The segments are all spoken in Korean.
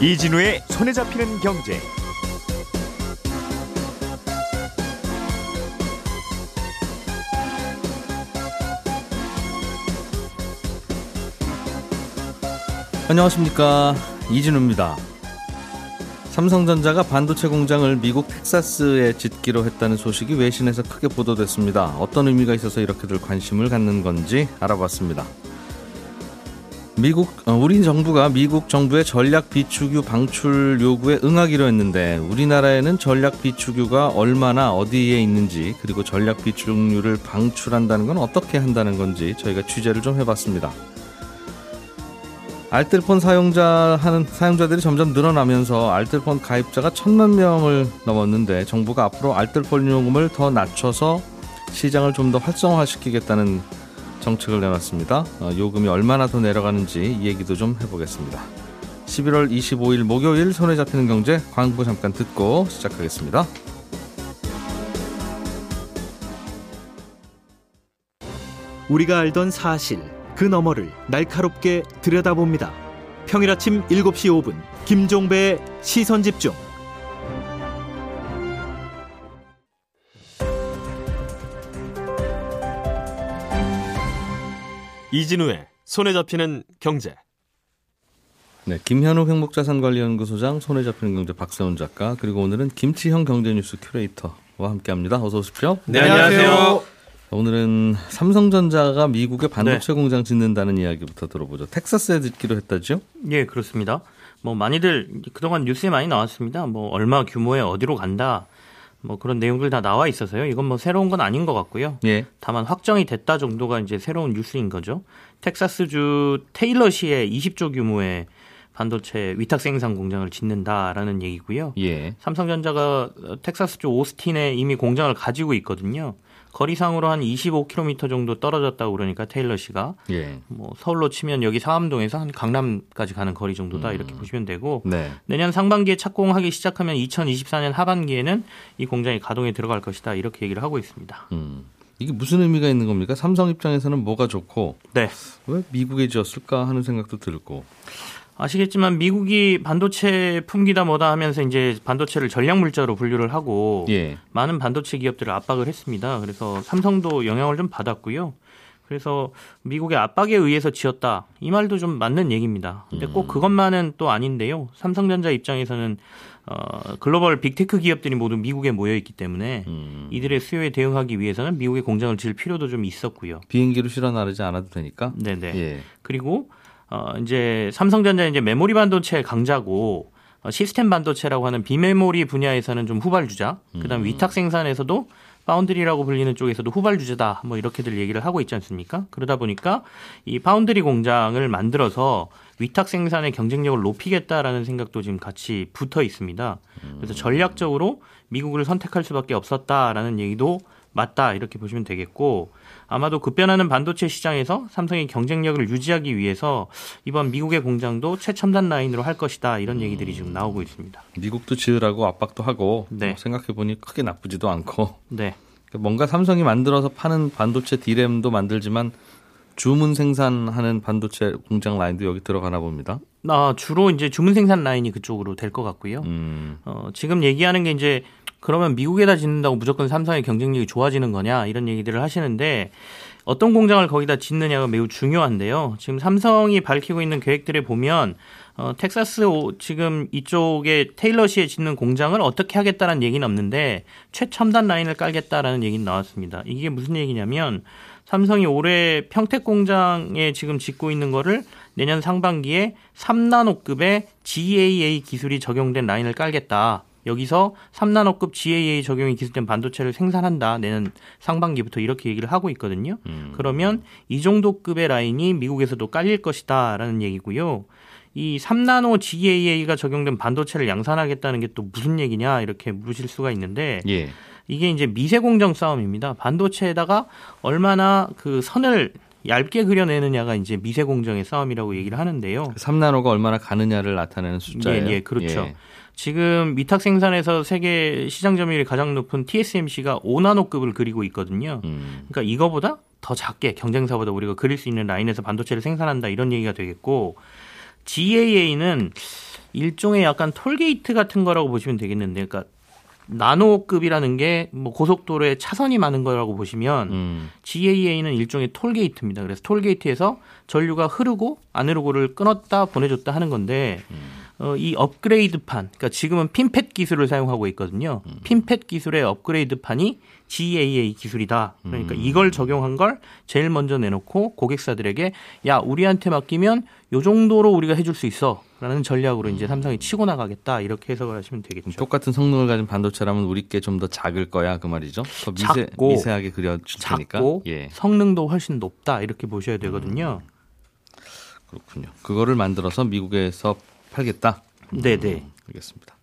이진우의 손에 잡히는 경제. 안녕하십니까 이진우입니다. 삼성전자가 반도체 공장을 미국 텍사스에 짓기로 했다는 소식이 외신에서 크게 보도됐습니다. 어떤 의미가 있어서 이렇게들 관심을 갖는 건지 알아봤습니다. 미국 어, 우리 정부가 미국 정부의 전략 비축유 방출 요구에 응하기로 했는데 우리나라에는 전략 비축유가 얼마나 어디에 있는지 그리고 전략 비축유를 방출한다는 건 어떻게 한다는 건지 저희가 취재를 좀 해봤습니다. 알뜰폰 사용자 하는 사용자들이 점점 늘어나면서 알뜰폰 가입자가 천만 명을 넘었는데 정부가 앞으로 알뜰폰 요금을 더 낮춰서 시장을 좀 더 활성화시키겠다는 정책을 내놨습니다. 어, 요금이 얼마나 더 내려가는지 이 얘기도 좀 해보겠습니다. 11월 25일 목요일 손에 잡히는 경제 광고 잠깐 듣고 시작하겠습니다. 우리가 알던 사실 그 너머를 날카롭게 들여다봅니다. 평일 아침 7시 5분 김종배의 시선 집중. 이진우의 손에 잡히는 경제. 네, 김현욱 행복자산관리연구소장, 손에 잡히는 경제 박세훈 작가, 그리고 오늘은 김치형 경제뉴스 큐레이터와 함께합니다. 어서 오십시오. 네, 안녕하세요. 오늘은 삼성전자가 미국에 반도체 네. 공장 짓는다는 이야기부터 들어보죠. 텍사스에 짓기로 했다죠? 예, 그렇습니다. 뭐 많이들 그동안 뉴스에 많이 나왔습니다. 뭐 얼마 규모의 어디로 간다. 뭐 그런 내용들 다 나와 있어서요. 이건 뭐 새로운 건 아닌 것 같고요. 예. 다만 확정이 됐다 정도가 이제 새로운 뉴스인 거죠. 텍사스주 테일러시에 20조 규모의 반도체 위탁 생산 공장을 짓는다라는 얘기고요. 예. 삼성전자가 텍사스주 오스틴에 이미 공장을 가지고 있거든요. 거리상으로 한 25km 정도 떨어졌다고 그러니까 테일러 씨가 예. 뭐 서울로 치면 여기 상암동에서 한 강남까지 가는 거리 정도다 음. 이렇게 보시면 되고 네. 내년 상반기에 착공하기 시작하면 2024년 하반기에는 이 공장이 가동에 들어갈 것이다 이렇게 얘기를 하고 있습니다. 음. 이게 무슨 의미가 있는 겁니까? 삼성 입장에서는 뭐가 좋고 네. 왜 미국에 지었을까 하는 생각도 들고 아시겠지만 미국이 반도체 품기다 뭐다 하면서 이제 반도체를 전략 물자로 분류를 하고 예. 많은 반도체 기업들을 압박을 했습니다. 그래서 삼성도 영향을 좀 받았고요. 그래서 미국의 압박에 의해서 지었다. 이 말도 좀 맞는 얘기입니다. 근데 꼭 음. 그것만은 또 아닌데요. 삼성전자 입장에서는 어, 글로벌 빅테크 기업들이 모두 미국에 모여 있기 때문에 음. 이들의 수요에 대응하기 위해서는 미국의 공장을 지을 필요도 좀 있었고요. 비행기로 실어 나르지 않아도 되니까. 네네. 예. 그리고 어, 이제 삼성전자 이제 메모리 반도체 강자고 어, 시스템 반도체라고 하는 비메모리 분야에서는 좀 후발 주자. 그다음 음. 위탁 생산에서도 파운드리라고 불리는 쪽에서도 후발 주자다. 뭐 이렇게들 얘기를 하고 있지 않습니까? 그러다 보니까 이 파운드리 공장을 만들어서 위탁 생산의 경쟁력을 높이겠다라는 생각도 지금 같이 붙어 있습니다. 그래서 전략적으로 미국을 선택할 수밖에 없었다라는 얘기도 맞다 이렇게 보시면 되겠고 아마도 급변하는 반도체 시장에서 삼성의 경쟁력을 유지하기 위해서 이번 미국의 공장도 최첨단 라인으로 할 것이다 이런 얘기들이 지금 나오고 있습니다. 미국도 지으라고 압박도 하고 네. 뭐 생각해 보니 크게 나쁘지도 않고 네. 그러니까 뭔가 삼성이 만들어서 파는 반도체 디램도 만들지만 주문 생산하는 반도체 공장 라인도 여기 들어가나 봅니다. 아, 주로 이제 주문 생산 라인이 그쪽으로 될 것 같고요. 음. 어, 지금 얘기하는 게 이제 그러면 미국에다 짓는다고 무조건 삼성의 경쟁력이 좋아지는 거냐 이런 얘기들을 하시는데 어떤 공장을 거기다 짓느냐가 매우 중요한데요. 지금 삼성이 밝히고 있는 계획들에 보면 어, 텍사스 지금 이쪽에 테일러시에 짓는 공장을 어떻게 하겠다는 얘기는 없는데 최첨단 라인을 깔겠다라는 얘기는 나왔습니다. 이게 무슨 얘기냐면 삼성이 올해 평택 공장에 지금 짓고 있는 거를 내년 상반기에 3나노급의 GAA 기술이 적용된 라인을 깔겠다. 여기서 3나노급 GAA 적용이 기술된 반도체를 생산한다. 내년 상반기부터 이렇게 얘기를 하고 있거든요. 음. 그러면 이 정도 급의 라인이 미국에서도 깔릴 것이다라는 얘기고요. 이 3나노 GAA가 적용된 반도체를 양산하겠다는 게 또 무슨 얘기냐 이렇게 물으실 수가 있는데 예. 이게 이제 미세 공정 싸움입니다. 반도체에다가 얼마나 그 선을 얇게 그려내느냐가 이제 미세 공정의 싸움이라고 얘기를 하는데요. 3나노가 얼마나 가느냐를 나타내는 숫자예요. 예, 예 그렇죠. 예. 지금 위탁 생산에서 세계 시장 점유율이 가장 높은 TSMC가 5나노급을 그리고 있거든요. 음. 그러니까 이거보다 더 작게 경쟁사보다 우리가 그릴 수 있는 라인에서 반도체를 생산한다 이런 얘기가 되겠고 GAA는 일종의 약간 톨게이트 같은 거라고 보시면 되겠는데, 그러니까 나노급이라는 게 뭐 고속도로에 차선이 많은 거라고 보시면 음. GAA는 일종의 톨게이트입니다. 그래서 톨게이트에서 전류가 흐르고 안으로를 끊었다 보내줬다 하는 건데 어, 이 업그레이드판, 그러니까 지금은 핀팻 기술을 사용하고 있거든요. 핀팻 기술의 업그레이드판이 GAA 기술이다. 그러니까 이걸 적용한 걸 제일 먼저 내놓고 고객사들에게 야 우리한테 맡기면 요 정도로 우리가 해줄 수 있어라는 전략으로 이제 삼성이 치고 나가겠다 이렇게 해석을 하시면 되겠죠. 똑같은 성능을 가진 반도체라면 우리께 좀 더 작을 거야 그 말이죠. 더 미세, 작고, 미세하게 그려줄 테니까. 작고 예, 성능도 훨씬 높다 이렇게 보셔야 되거든요. 그렇군요. 그거를 만들어서 미국에서 팔겠다. 네네. 알겠습니다.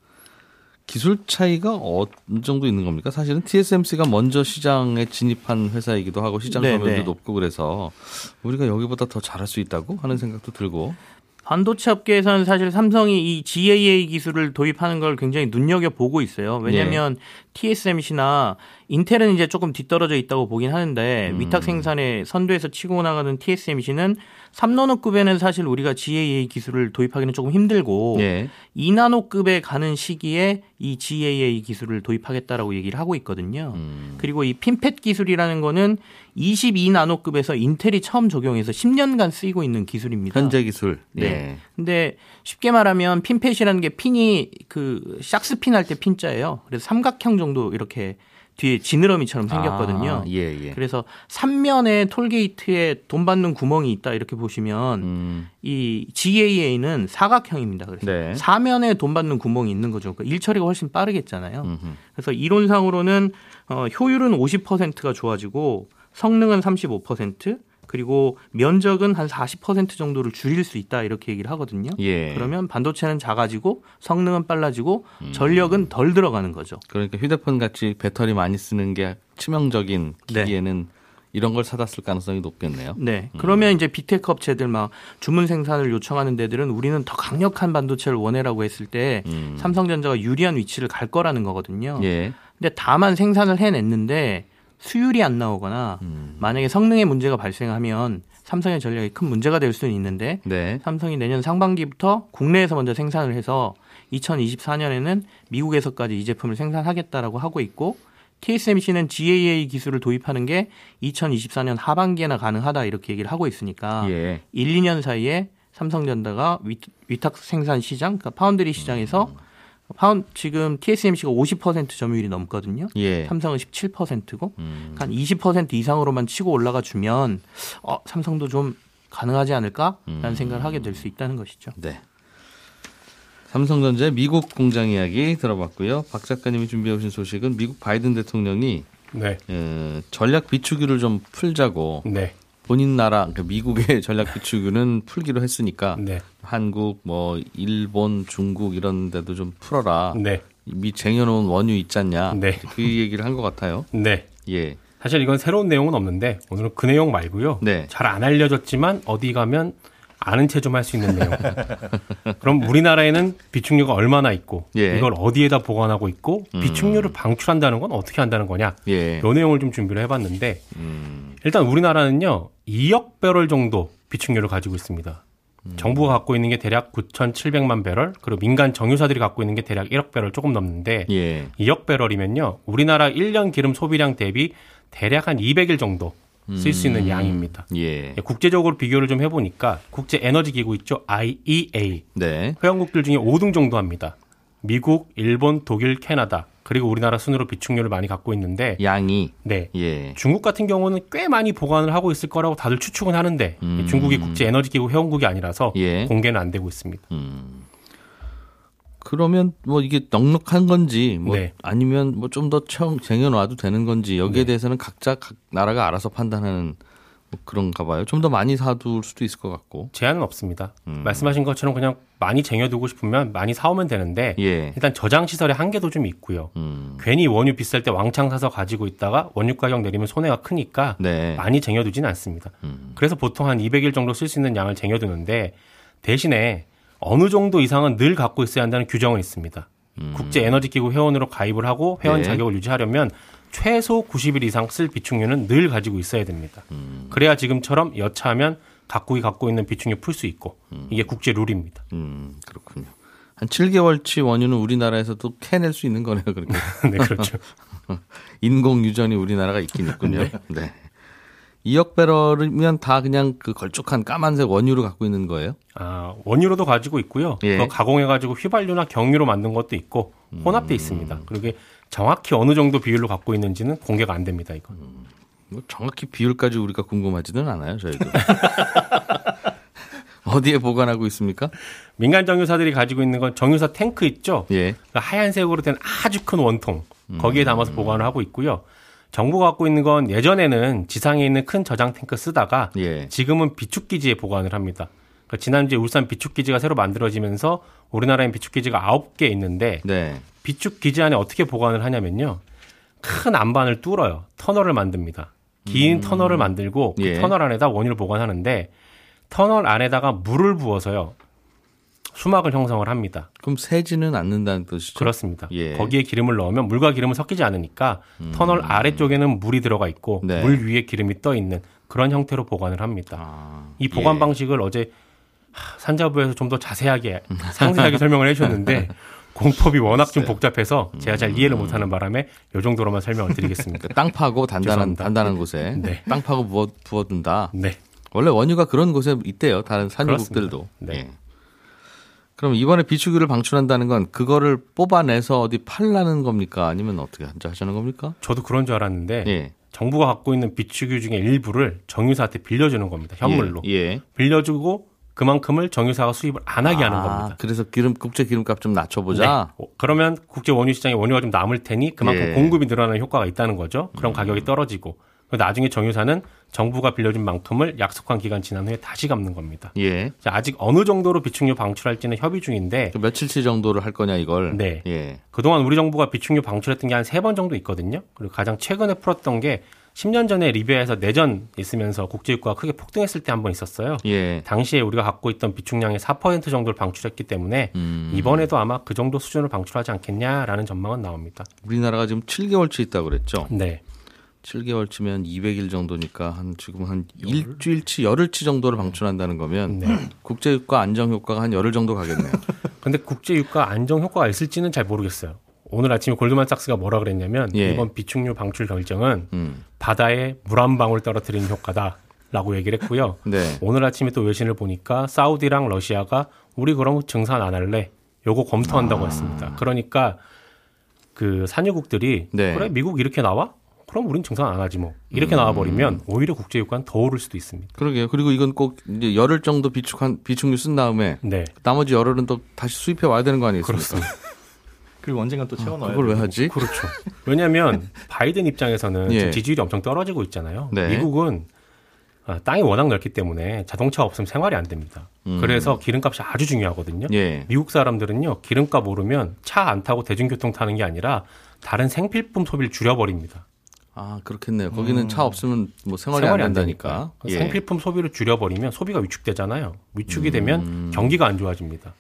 기술 차이가 어느 정도 있는 겁니까? 사실은 TSMC가 먼저 시장에 진입한 회사이기도 하고 시장 네, 점유율도 네. 높고 그래서 우리가 여기보다 더 잘할 수 있다고 하는 생각도 들고. 반도체 업계에서는 사실 삼성이 이 GAA 기술을 도입하는 걸 굉장히 눈여겨 보고 있어요. 왜냐하면 TSMC나 인텔은 이제 조금 뒤떨어져 있다고 보긴 하는데 음. 위탁 생산에 선두에서 치고 나가는 TSMC는 3나노급에는 사실 우리가 GAA 기술을 도입하기는 조금 힘들고 예. 2나노급에 가는 시기에 이 GAA 기술을 도입하겠다라고 얘기를 하고 있거든요. 음. 그리고 이 핀팻 기술이라는 거는 22나노급에서 인텔이 처음 적용해서 10년간 쓰이고 있는 기술입니다. 현재 기술. 네. 예. 근데 쉽게 말하면 핀팻이라는 게 핀이 그 샥스핀 할 때 핀자예요. 그래서 삼각형 정도 이렇게 뒤에 지느러미처럼 생겼거든요. 아, 예, 예. 그래서 삼면에 톨게이트에 돈 받는 구멍이 있다 이렇게 보시면 음, 이 GAA는 사각형입니다. 그래서 네. 사면에 돈 받는 구멍이 있는 거죠. 그러니까 일 처리가 훨씬 빠르겠잖아요. 음흠. 그래서 이론상으로는 어, 효율은 50%가 좋아지고 성능은 35% 그리고 면적은 한 40% 정도를 줄일 수 있다 이렇게 얘기를 하거든요. 예. 그러면 반도체는 작아지고 성능은 빨라지고 전력은 덜 들어가는 거죠. 그러니까 휴대폰 같이 배터리 많이 쓰는 게 치명적인 네. 기기에는 이런 걸 사다 쓸 가능성이 높겠네요. 네. 그러면 이제 비테크 업체들 막 주문 생산을 요청하는 데들은 우리는 더 강력한 반도체를 원해라고 했을 때 음. 삼성전자가 유리한 위치를 갈 거라는 거거든요. 예. 근데 다만 생산을 해냈는데 수율이 안 나오거나 음. 만약에 성능에 문제가 발생하면 삼성의 전략이 큰 문제가 될 수는 있는데 네. 삼성이 내년 상반기부터 국내에서 먼저 생산을 해서 2024년에는 미국에서까지 이 제품을 생산하겠다라고 하고 있고 TSMC는 GAA 기술을 도입하는 게 2024년 하반기에나 가능하다 이렇게 얘기를 하고 있으니까 예. 1, 2년 사이에 삼성전자가 위, 위탁 생산 시장, 그러니까 파운드리 시장에서 파운 지금 TSMC가 50% 점유율이 넘거든요. 예. 삼성은 17%고 음. 한 20% 이상으로만 치고 올라가 주면 어, 삼성도 좀 가능하지 않을까라는 음. 생각을 하게 될 수 있다는 것이죠. 네. 삼성전자의 미국 공장 이야기 들어봤고요. 박 작가님이 준비해 오신 소식은 미국 바이든 대통령이 네. 어, 전략 비추기를 좀 풀자고 네. 본인 나라 그러니까 미국의 전략 비추기는 풀기로 했으니까 네. 한국 뭐 일본 중국 이런 데도 좀 풀어라. 네. 미 쟁여놓은 원유 있잖냐. 네. 그 얘기를 한 것 같아요. 네. 예. 사실 이건 새로운 내용은 없는데 오늘은 그 내용 말고요. 네. 잘 안 알려졌지만 어디 가면 아는 체좀할 수 있는 내용. 그럼 우리나라에는 비축류가 얼마나 있고 예. 이걸 어디에다 보관하고 있고 음. 비축류를 방출한다는 건 어떻게 한다는 거냐. 예. 요 내용을 좀 준비를 해봤는데 음. 일단 우리나라는요 2억 배럴 정도 비축류를 가지고 있습니다. 음. 정부가 갖고 있는 게 대략 9,700만 배럴, 그리고 민간 정유사들이 갖고 있는 게 대략 1억 배럴 조금 넘는데 예. 2억 배럴이면요 우리나라 1년 기름 소비량 대비 대략 한 200일 정도 쓸 수 있는 음. 양입니다. 예. 예, 국제적으로 비교를 좀 해보니까 국제 에너지 기구 있죠 IEA 네. 회원국들 중에 5등 정도 합니다. 미국, 일본, 독일, 캐나다 그리고 우리나라 순으로 비축률을 많이 갖고 있는데 양이 네. 예. 중국 같은 경우는 꽤 많이 보관을 하고 있을 거라고 다들 추측은 하는데 음. 중국이 국제 에너지 기구 회원국이 아니라서 예. 공개는 안 되고 있습니다. 음. 그러면 뭐 이게 넉넉한 건지 뭐 네. 아니면 뭐 좀 더 쟁여놔도 되는 건지 여기에 네. 대해서는 각자 각 나라가 알아서 판단하는 뭐 그런가 봐요. 좀 더 많이 사둘 수도 있을 것 같고. 제한은 없습니다. 음. 말씀하신 것처럼 그냥 많이 쟁여두고 싶으면 많이 사오면 되는데 예. 일단 저장 시설의 한계도 좀 있고요. 음. 괜히 원유 비쌀 때 왕창 사서 가지고 있다가 원유 가격 내리면 손해가 크니까 네. 많이 쟁여두지는 않습니다. 음. 그래서 보통 한 200일 정도 쓸 수 있는 양을 쟁여두는데 대신에 어느 정도 이상은 늘 갖고 있어야 한다는 규정은 있습니다. 국제 에너지 기구 회원으로 가입을 하고 회원 음. 네. 자격을 유지하려면 최소 90일 이상 쓸 비축류는 늘 가지고 있어야 됩니다. 그래야 지금처럼 여차하면 각국이 갖고 있는 비축류 풀수 있고 이게 국제 룰입니다. 음, 그렇군요. 한 7개월치 원유는 우리나라에서도 캐낼 수 있는 거네요. 그렇게. 네, 그렇죠. 인공 유전이 우리나라가 있긴 있군요. 네. 네. 2억 배럴이면 다 그냥 그 걸쭉한 까만색 원유를 갖고 있는 거예요? 아, 원유로도 가지고 있고요. 예. 그거 가공해가지고 휘발유나 경유로 만든 것도 있고 혼합돼 있습니다. 그리고 이게 정확히 어느 정도 비율로 갖고 있는지는 공개가 안 됩니다. 이건. 뭐 정확히 비율까지 우리가 궁금하지는 않아요, 저희도. 어디에 보관하고 있습니까? 민간 정유사들이 가지고 있는 건 정유사 탱크 있죠. 예. 그러니까 하얀색으로 된 아주 큰 원통 거기에 담아서 보관을 하고 있고요. 정부가 갖고 있는 건 예전에는 지상에 있는 큰 저장 탱크 쓰다가 예. 지금은 비축 기지에 보관을 합니다. 그러니까 지난주에 울산 비축 기지가 새로 만들어지면서 우리나라엔 비축 기지가 9개 있는데 네. 비축 기지 안에 어떻게 보관을 하냐면요. 큰 안반을 뚫어요. 터널을 만듭니다. 긴 터널을 만들고 그 예. 터널 안에다 원유를 보관하는데 터널 안에다가 물을 부어서요. 수막을 형성을 합니다. 그럼 새지는 않는다는 뜻이죠? 그렇습니다. 예. 거기에 기름을 넣으면 물과 기름은 섞이지 않으니까 터널 아래쪽에는 물이 들어가 있고 음. 네. 물 위에 기름이 떠 있는 그런 형태로 보관을 합니다. 아, 이 보관 예. 방식을 어제 하, 산자부에서 좀 더 자세하게 상세하게 설명을 해주셨는데 공법이 워낙 좀 복잡해서 제가 잘 이해를 못하는 바람에 이 정도로만 설명을 드리겠습니다. 땅 파고 단단한. 단단한 곳에 네. 땅 파고 부어 부어둔다. 네, 원래 원유가 그런 곳에 있대요. 다른 산유국들도. 네. 예. 그럼 이번에 비축유를 방출한다는 건 그거를 뽑아내서 어디 팔라는 겁니까? 아니면 어떻게 하자는 겁니까? 저도 그런 줄 알았는데 예. 정부가 갖고 있는 비축유 중에 일부를 정유사한테 빌려주는 겁니다. 현물로 예. 예. 빌려주고 그만큼을 정유사가 수입을 안 하게 하는 아, 겁니다. 그래서 기름 국제 기름값 좀 낮춰보자. 네. 어, 그러면 국제 원유 시장에 원유가 좀 남을 테니 그만큼 예. 음. 공급이 늘어나는 효과가 있다는 거죠. 그럼 가격이 떨어지고 나중에 정유사는 정부가 빌려준 만큼을 약속한 기간 지난 후에 다시 갚는 겁니다. 예. 자, 아직 어느 정도로 비축유 방출할지는 협의 중인데 그 며칠치 정도를 할 거냐 이걸. 네. 예. 그동안 우리 정부가 비축유 방출했던 게 한 세 번 정도 있거든요. 그리고 가장 최근에 풀었던 게 10년 전에 리비아에서 내전 있으면서 국제유가가 크게 폭등했을 때 한 번 있었어요. 예. 당시에 우리가 갖고 있던 비축량의 4% 정도를 방출했기 때문에 음. 이번에도 아마 그 정도 수준을 방출하지 않겠냐라는 전망은 나옵니다. 우리나라가 지금 7개월치 있다고 그랬죠. 네. 7개월치면 200일 정도니까 한 지금 한 일주일치 열흘치 정도를 방출한다는 거면 네. 국제유가 안정 효과가 한 열흘 정도 가겠네요. 근데 국제유가 안정 효과가 있을지는 잘 모르겠어요. 오늘 아침에 골드만삭스가 뭐라 그랬냐면 예. 이번 비축유 방출 결정은 음. 바다에 물 한 방울 떨어뜨리는 효과다 라고 얘기를 했고요. 네. 오늘 아침에 또 외신을 보니까 사우디랑 러시아가 우리 그럼 증산 안 할래? 요거 검토한다고 아. 했습니다. 그러니까 그 산유국들이 네. 그래 미국 이렇게 나와? 그럼 우린 증산 안 하지 뭐. 이렇게 음. 나와버리면 오히려 국제유가는 더 오를 수도 있습니다. 그러게요. 그리고 이건 꼭 이제 열흘 정도 비축한 비축유 쓴 다음에 네. 나머지 열흘은 또 다시 수입해 와야 되는 거 아니겠습니까? 그렇습니다. 그리고 언젠가 또 채워 넣어야 그걸 왜. 하지? 그렇죠. 왜냐하면 바이든 입장에서는 예. 지금 지지율이 엄청 떨어지고 있잖아요. 네. 미국은 아, 땅이 워낙 넓기 때문에 자동차 없으면 생활이 안 됩니다. 음. 그래서 기름값이 아주 중요하거든요. 예. 미국 사람들은요 기름값 오르면 차 안 타고 대중교통 타는 게 아니라 다른 생필품 소비를 줄여버립니다. 아 그렇겠네요. 거기는 차 없으면 뭐 생활이, 생활이 안안 된다니까. 되니까. 예. 생필품 소비를 줄여버리면 소비가 위축되잖아요. 위축이 음. 되면 경기가 안 좋아집니다.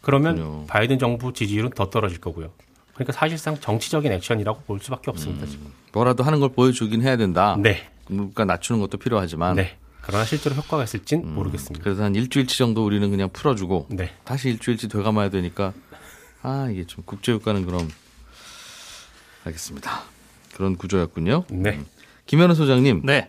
그러면 그렇군요. 바이든 정부 지지율은 더 떨어질 거고요. 그러니까 사실상 정치적인 액션이라고 볼 수밖에 음. 없습니다. 지금. 뭐라도 하는 걸 보여주긴 해야 된다. 네, 물가 낮추는 것도 필요하지만. 네. 그러나 실제로 효과가 있을진 음, 모르겠습니다. 그래서 한 일주일치 정도 우리는 그냥 풀어주고 네. 다시 일주일치 되감아야 되니까 아 이게 좀 국제유가는 그럼 알겠습니다. 그런 구조였군요. 네. 김현우 소장님, 네.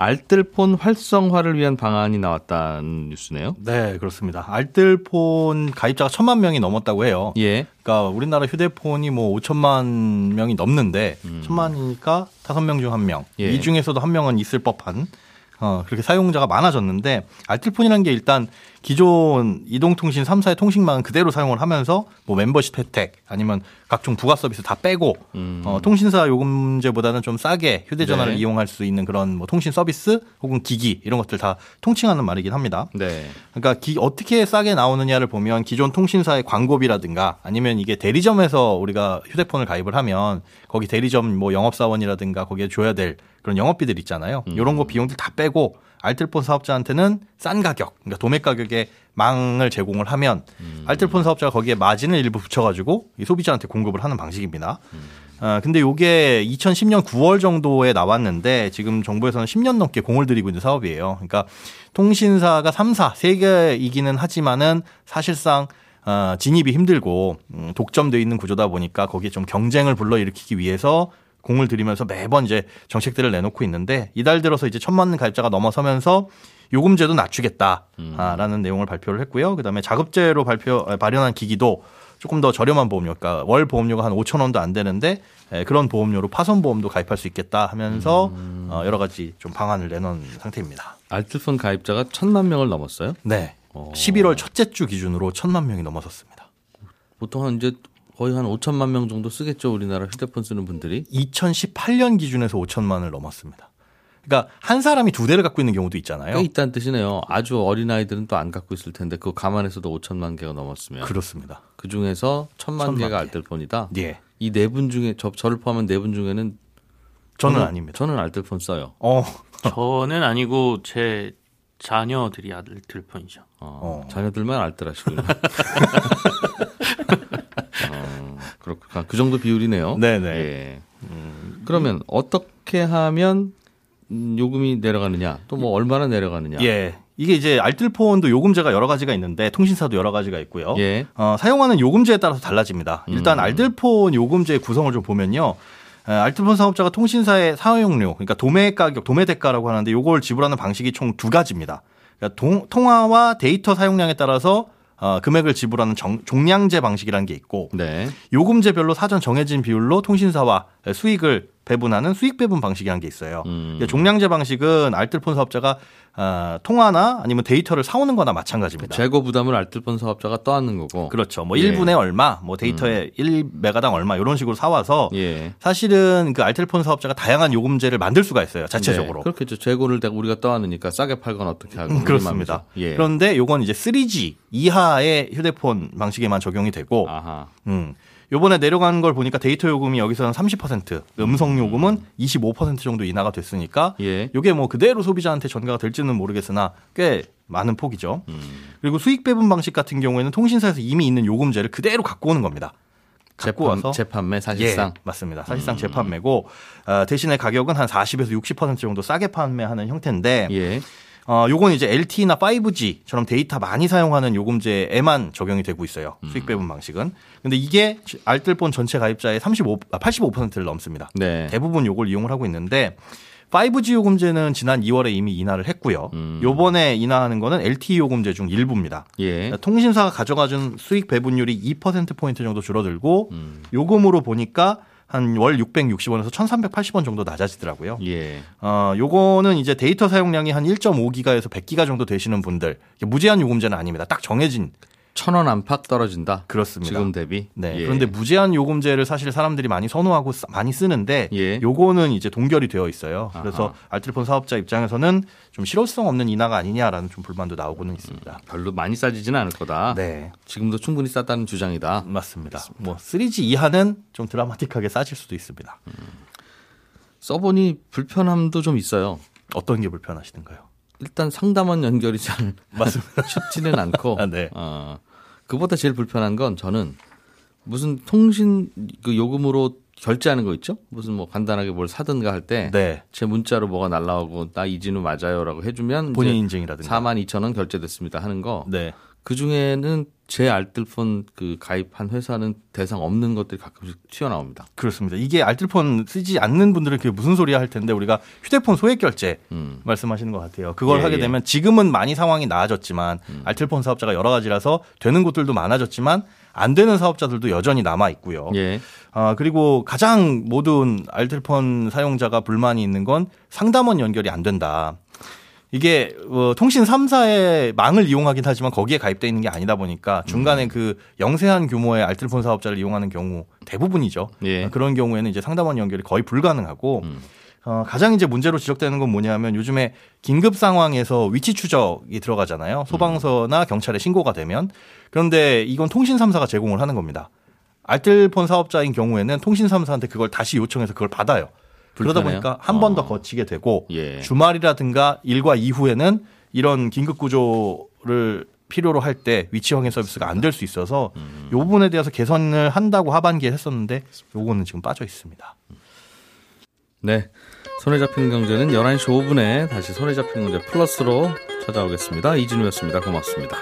알뜰폰 활성화를 위한 방안이 나왔다는 뉴스네요. 네, 그렇습니다. 알뜰폰 가입자가 천만 명이 넘었다고 해요. 예, 그러니까 우리나라 휴대폰이 뭐 5천만 명이 넘는데 음. 천만이니까 다섯 명 중 한 명. 예. 이 중에서도 한 명은 있을 법한 어, 그렇게 사용자가 많아졌는데 알뜰폰이라는 게 일단 기존 이동통신 3사의 통신망은 그대로 사용을 하면서 뭐 멤버십 혜택 아니면 각종 부가 서비스 다 빼고 음. 어, 통신사 요금제보다는 좀 싸게 휴대전화를 네. 이용할 수 있는 그런 뭐 통신 서비스 혹은 기기 이런 것들 다 통칭하는 말이긴 합니다. 네, 그러니까 기- 어떻게 싸게 나오느냐를 보면 기존 통신사의 광고비라든가 아니면 이게 대리점에서 우리가 휴대폰을 가입을 하면 거기 대리점 뭐 영업사원이라든가 거기에 줘야 될 그런 영업비들 있잖아요. 이런 거 비용들 다 빼고 알뜰폰 사업자한테는 싼 가격, 그러니까 도매 가격에 망을 제공을 하면 알뜰폰 사업자가 거기에 마진을 일부 붙여가지고 이 소비자한테 공급을 하는 방식입니다. 아, 근데 요게 2010년 9월 정도에 나왔는데 지금 정부에서는 10년 넘게 공을 들이고 있는 사업이에요. 그러니까 통신사가 3사, 3개이기는 하지만은 사실상 어, 진입이 힘들고 음, 독점돼 있는 구조다 보니까 거기에 좀 경쟁을 불러일으키기 위해서 공을 들이면서 매번 이제 정책들을 내놓고 있는데 이달 들어서 이제 천만 가입자가 넘어서면서 요금제도 낮추겠다라는 내용을 발표를 했고요. 그다음에 자급제로 발표 아, 발현한 기기도 조금 더 저렴한 보험료, 그러니까 월 보험료가 한 5천 원도 안 되는데 에, 그런 보험료로 파손 보험도 가입할 수 있겠다 하면서 어, 여러 가지 좀 방안을 내놓은 상태입니다. 알뜰폰 가입자가 천만 명을 넘었어요. 네. 어. 11월 첫째 주 기준으로 천만 명이 넘어섰습니다. 보통 한 이제 거의 한 5천만 명 정도 쓰겠죠 우리나라 휴대폰 쓰는 분들이. 2018년 기준에서 5천만을 넘었습니다. 그러니까 한 사람이 두 대를 갖고 있는 경우도 있잖아요. 꽤 있다는 뜻이네요. 아주 어린 아이들은 또 안 갖고 있을 텐데 그거 감안해서도 5천만 개가 넘었으면 그렇습니다. 그 중에서 천만 천만 개가 개. 알뜰폰이다. 예. 이 네 분 중에 저, 저를 포함한 네 분 중에는 저는 아닙니다. 저는 알뜰폰 써요. 어, 저는 아니고 제 자녀들이 알뜰폰이죠. 어, 어. 자녀들만 알뜰하시군요. 어, 그렇구나. 그 정도 비율이네요. 네네. 예. 음, 그러면 어떻게 하면 음, 요금이 내려가느냐? 또 뭐 얼마나 내려가느냐? 예. 이게 이제 알뜰폰도 요금제가 여러 가지가 있는데 통신사도 여러 가지가 있고요. 예. 어, 사용하는 요금제에 따라서 달라집니다. 일단 음. 알뜰폰 요금제 구성을 좀 보면요. 에, 알뜰폰 사업자가 통신사의 사용료, 그러니까 도매 가격, 도매 대가라고 하는데 요걸 지불하는 방식이 총 두 가지입니다. 그러니까 동- 통화와 데이터 사용량에 따라서 어, 금액을 지불하는 정- 종량제 방식이라는 게 있고 네. 요금제별로 사전 정해진 비율로 통신사와 수익을 배분하는 수익 배분 방식이라는 게 있어요. 음. 종량제 방식은 알뜰폰 사업자가 어, 통화나 아니면 데이터를 사오는 거나 마찬가지입니다. 재고 부담을 알뜰폰 사업자가 떠안는 거고. 그렇죠. 뭐 예. 음. 1분에 얼마, 뭐 데이터에 1메가당 얼마 이런 식으로 사와서 예. 사실은 그 알뜰폰 사업자가 다양한 요금제를 만들 수가 있어요. 자체적으로. 네, 그렇겠죠. 재고를 우리가 떠안으니까 싸게 팔거나 어떻게 하고 음, 그렇습니다. 예. 그런데 요건 이제 3G 이하의 휴대폰 방식에만 적용이 되고 아하. 음. 요번에 내려간 걸 보니까 데이터 요금이 여기서는 30%, 음성 요금은 25% 정도 인하가 됐으니까 예. 요게 뭐 그대로 소비자한테 전가가 될지는 모르겠으나 꽤 많은 폭이죠. 음. 그리고 수익 배분 방식 같은 경우에는 통신사에서 이미 있는 요금제를 그대로 갖고 오는 겁니다. 갖고 재판, 와서 재판매 사실상 음. 예, 맞습니다. 사실상 재판매고 어, 대신에 가격은 한 40에서 60% 정도 싸게 판매하는 형태인데 예. 어, 요건 이제 LTE나 5G처럼 데이터 많이 사용하는 요금제에만 적용이 되고 있어요. 음. 수익 배분 방식은. 근데 이게 알뜰폰 전체 가입자의 35, 아, 85%를 넘습니다. 네. 대부분 요걸 이용을 하고 있는데 5G 요금제는 지난 2월에 이미 인하를 했고요. 음. 요번에 인하하는 거는 LTE 요금제 중 일부입니다. 예. 통신사가 가져가준 수익 배분율이 2%포인트 정도 줄어들고 음. 요금으로 보니까 한 월 660원에서 1380원 정도 낮아지더라고요. 예. 어, 요거는 이제 데이터 사용량이 한 1.5기가에서 100기가 정도 되시는 분들 무제한 요금제는 아닙니다. 딱 정해진 천 원 안팎 떨어진다. 그렇습니다. 지금 대비. 네. 예. 그런데 무제한 요금제를 사실 사람들이 많이 선호하고 쓰- 많이 쓰는데 예. 요거는 이제 동결이 되어 있어요. 그래서 아하. 알뜰폰 사업자 입장에서는 좀 실효성 없는 인하가 아니냐라는 좀 불만도 나오고는 있습니다. 별로 많이 싸지지는 않을 거다. 네. 지금도 충분히 싸다는 주장이다. 맞습니다. 뭐 3G 이하는 좀 드라마틱하게 싸질 수도 있습니다. 써보니 불편함도 좀 있어요. 어떤 게 불편하시던가요? 일단 상담원 연결이 잘 맞습니다. 쉽지는 않고 아, 네. 어, 그보다 제일 불편한 건 저는 무슨 통신 그 요금으로 결제하는 거 있죠? 무슨 뭐 간단하게 뭘 사든가 할 때제 네. 문자로 뭐가 날라오고 나 이진우 맞아요라고 해주면 본인 인증이라든가. 4만 2천 원 결제됐습니다 하는 거. 네. 그 중에는 제 알뜰폰 그 가입한 회사는 대상 없는 것들이 가끔씩 튀어나옵니다. 그렇습니다. 이게 알뜰폰 쓰지 않는 분들은 그게 무슨 소리야 할 텐데 우리가 휴대폰 소액 결제 음. 말씀하시는 것 같아요. 그걸 예, 하게 예. 음. 되면 지금은 많이 상황이 나아졌지만 알뜰폰 사업자가 여러 가지라서 되는 곳들도 많아졌지만 안 되는 사업자들도 여전히 남아 있고요. 예. 아, 그리고 가장 모든 알뜰폰 사용자가 불만이 있는 건 상담원 연결이 안 된다. 이게 어, 통신 3사의 망을 이용하긴 하지만 거기에 가입돼 있는 게 아니다 보니까 중간에 음. 그 영세한 규모의 알뜰폰 사업자를 이용하는 경우 대부분이죠. 예. 아, 그런 경우에는 이제 상담원 연결이 거의 불가능하고 음. 어, 가장 이제 문제로 지적되는 건 뭐냐면 요즘에 긴급 상황에서 위치 추적이 들어가잖아요. 소방서나 경찰에 신고가 되면 그런데 이건 통신 3사가 제공을 하는 겁니다. 알뜰폰 사업자인 경우에는 통신 3사한테 그걸 다시 요청해서 그걸 받아요. 그러다? 보니까 한 번더 어. 거치게 되고 예. 주말이라든가 일과 이후에는 이런 긴급 구조를 필요로 할 때 위치 확인 서비스가 안 될 수 있어서 음. 요 부분에 대해서 개선을 한다고 하반기에 했었는데 요거는 지금 빠져 있습니다. 네. 손에 잡히는 경제는 11시 5분에 다시 손에 잡히는 경제 플러스로 찾아오겠습니다. 이진우였습니다. 고맙습니다.